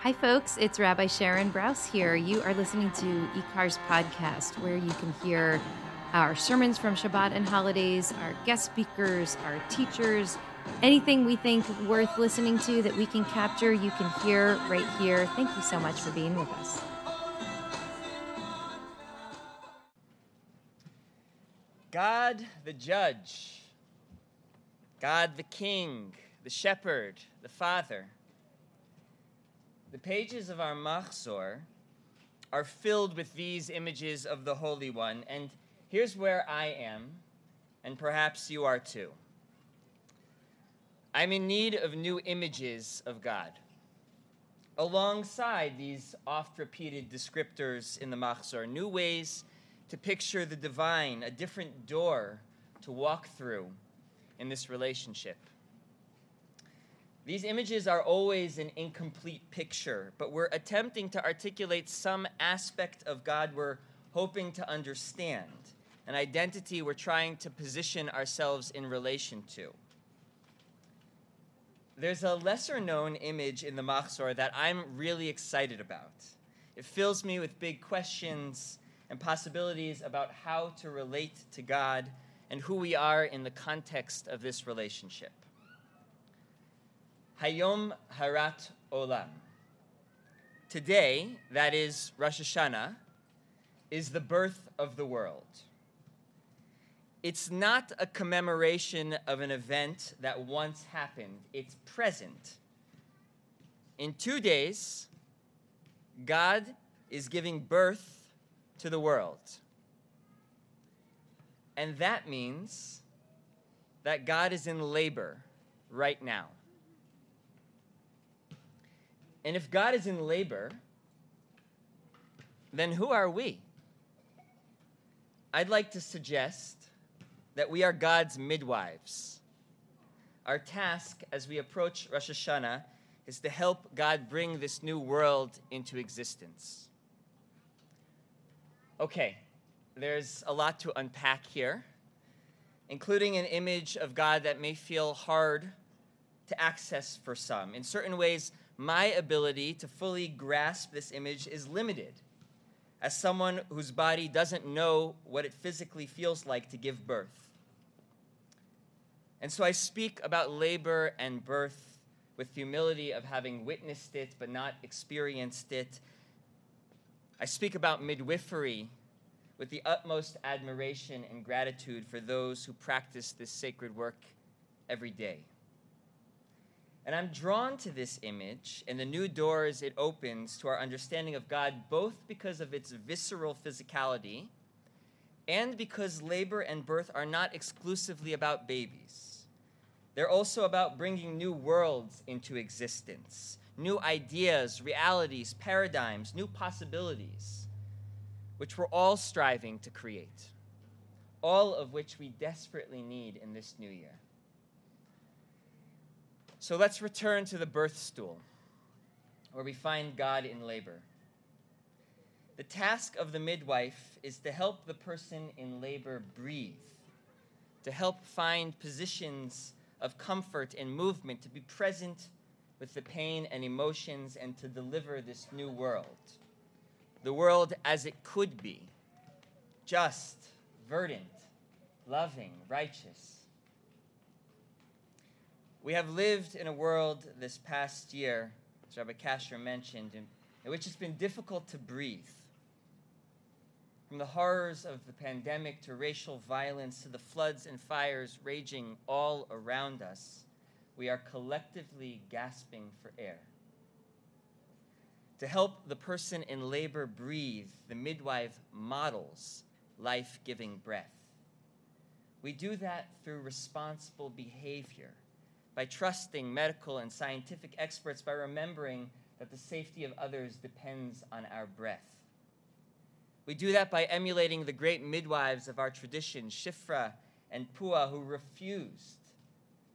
Hi, folks. It's Rabbi Sharon Brous here. You are listening to IKAR's podcast, where you can hear our sermons from Shabbat and holidays, our guest speakers, our teachers, anything we think worth listening to that we can capture, you can hear right here. Thank you so much for being with us. God the judge, God the king, the shepherd, the father. The pages of our Machzor are filled with these images of the Holy One, and here's where I am, and perhaps you are too. I'm in need of new images of God. Alongside these oft repeated descriptors in the Machzor, new ways to picture the divine, a different door to walk through in this relationship. These images are always an incomplete picture, but we're attempting to articulate some aspect of God we're hoping to understand, an identity we're trying to position ourselves in relation to. There's a lesser known image in the Machzor that I'm really excited about. It fills me with big questions and possibilities about how to relate to God and who we are in the context of this relationship. Hayom Harat Olam. Today, that is Rosh Hashanah, is the birth of the world. It's not a commemoration of an event that once happened, it's present. In two days, God is giving birth to the world. And that means that God is in labor right now. And if God is in labor, then who are we? I'd like to suggest that we are God's midwives. Our task as we approach Rosh Hashanah is to help God bring this new world into existence. Okay, there's a lot to unpack here, including an image of God that may feel hard to access for some. In certain ways, my ability to fully grasp this image is limited as someone whose body doesn't know what it physically feels like to give birth. And so I speak about labor and birth with humility of having witnessed it but not experienced it. I speak about midwifery with the utmost admiration and gratitude for those who practice this sacred work every day. And I'm drawn to this image and the new doors it opens to our understanding of God, both because of its visceral physicality and because labor and birth are not exclusively about babies. They're also about bringing new worlds into existence, new ideas, realities, paradigms, new possibilities, which we're all striving to create, all of which we desperately need in this new year. So let's return to the birth stool, where we find God in labor. The task of the midwife is to help the person in labor breathe, to help find positions of comfort and movement, to be present with the pain and emotions, and to deliver this new world. The world as it could be just, verdant, loving, righteous we have lived in a world this past year, as Rabbi Kasher mentioned, in, which it's been difficult to breathe. From the horrors of the pandemic to racial violence to the floods and fires raging all around us, we are collectively gasping for air. To help the person in labor breathe, the midwife models life giving breath. We do that through responsible behavior by trusting medical and scientific experts, by remembering that the safety of others depends on our breath. We do that by emulating the great midwives of our tradition, Shifra and Pua, who refused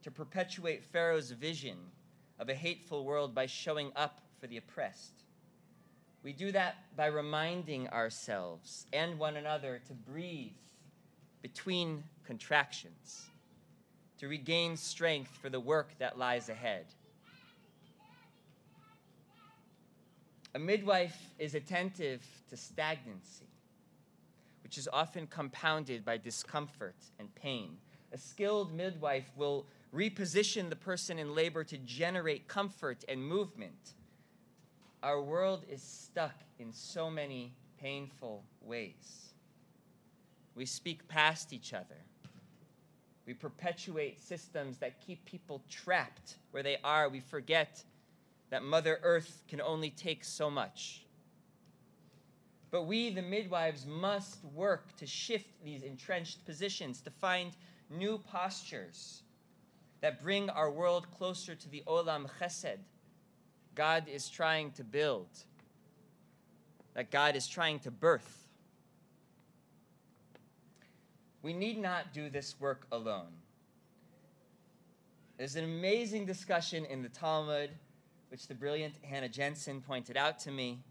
to perpetuate Pharaoh's vision of a hateful world by showing up for the oppressed. We do that by reminding ourselves and one another to breathe between contractions to regain strength for the work that lies ahead. A midwife is attentive to stagnancy, which is often compounded by discomfort and pain. A skilled midwife will reposition the person in labor to generate comfort and movement. Our world is stuck in so many painful ways. We speak past each other. We perpetuate systems that keep people trapped where they are. We forget that Mother Earth can only take so much. But we, the midwives, must work to shift these entrenched positions, to find new postures that bring our world closer to the Olam Chesed God is trying to build, that God is trying to birth. We need not do this work alone. There's an amazing discussion in the Talmud, which the brilliant Hannah Jensen pointed out to me,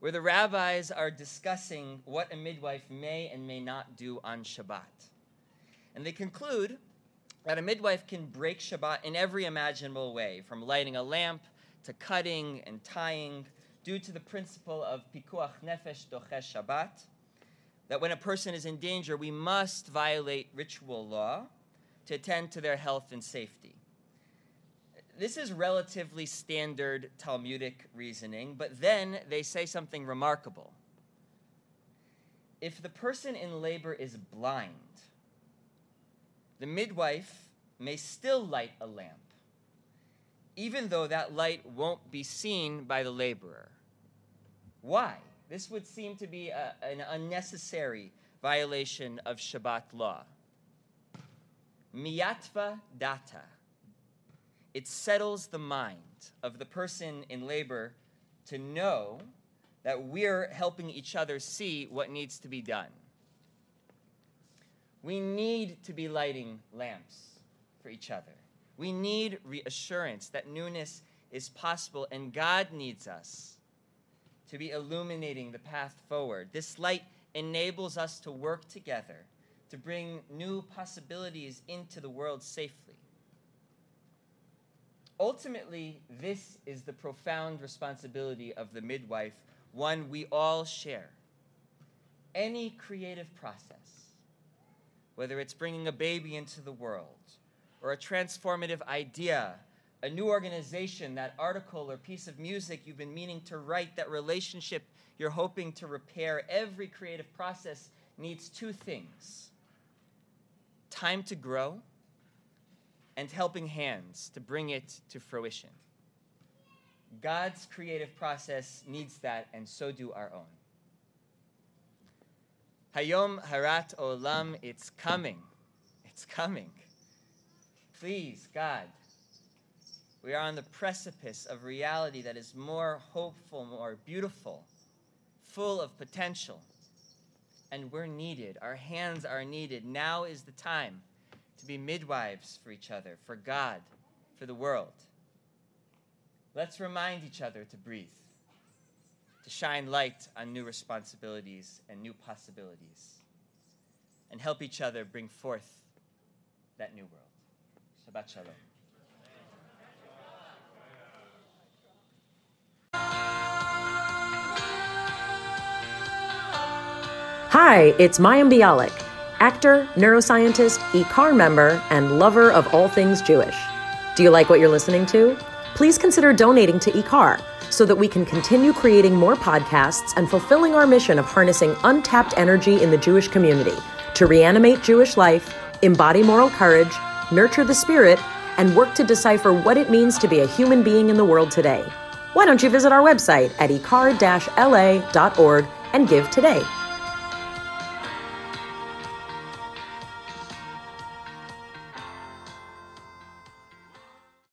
where the rabbis are discussing what a midwife may and may not do on Shabbat. And they conclude that a midwife can break Shabbat in every imaginable way, from lighting a lamp to cutting and tying, due to the principle of pikuach nefesh docheh Shabbat, that when a person is in danger, we must violate ritual law to attend to their health and safety. This is relatively standard Talmudic reasoning, but then they say something remarkable. If the person in labor is blind, the midwife may still light a lamp, even though that light won't be seen by the laborer. Why? This would seem to be a, an unnecessary violation of Shabbat law. Miyatva data. It settles the mind of the person in labor to know that we're helping each other see what needs to be done. We need to be lighting lamps for each other. We need reassurance that newness is possible, and God needs us to be illuminating the path forward. This light enables us to work together to bring new possibilities into the world safely. Ultimately, this is the profound responsibility of the midwife, one we all share. Any creative process whether it's bringing a baby into the world or a transformative idea, a new organization, that article or piece of music you've been meaning to write, that relationship you're hoping to repair, every creative process needs two things time to grow and helping hands to bring it to fruition. God's creative process needs that, and so do our own. Hayom Harat Olam, it's coming. It's coming. Please, God, we are on the precipice of reality that is more hopeful, more beautiful, full of potential. And we're needed. Our hands are needed. Now is the time to be midwives for each other, for God, for the world. Let's remind each other to breathe to shine light on new responsibilities and new possibilities, and help each other bring forth that new world. Shabbat Shalom. Hi, it's Mayim Bialik, actor, neuroscientist, IKAR member, and lover of all things Jewish. Do you like what you're listening to? Please consider donating to IKAR so that we can continue creating more podcasts and fulfilling our mission of harnessing untapped energy in the Jewish community to reanimate Jewish life, embody moral courage, nurture the spirit, and work to decipher what it means to be a human being in the world today. Why don't you visit our website at ikar-la.org and give today?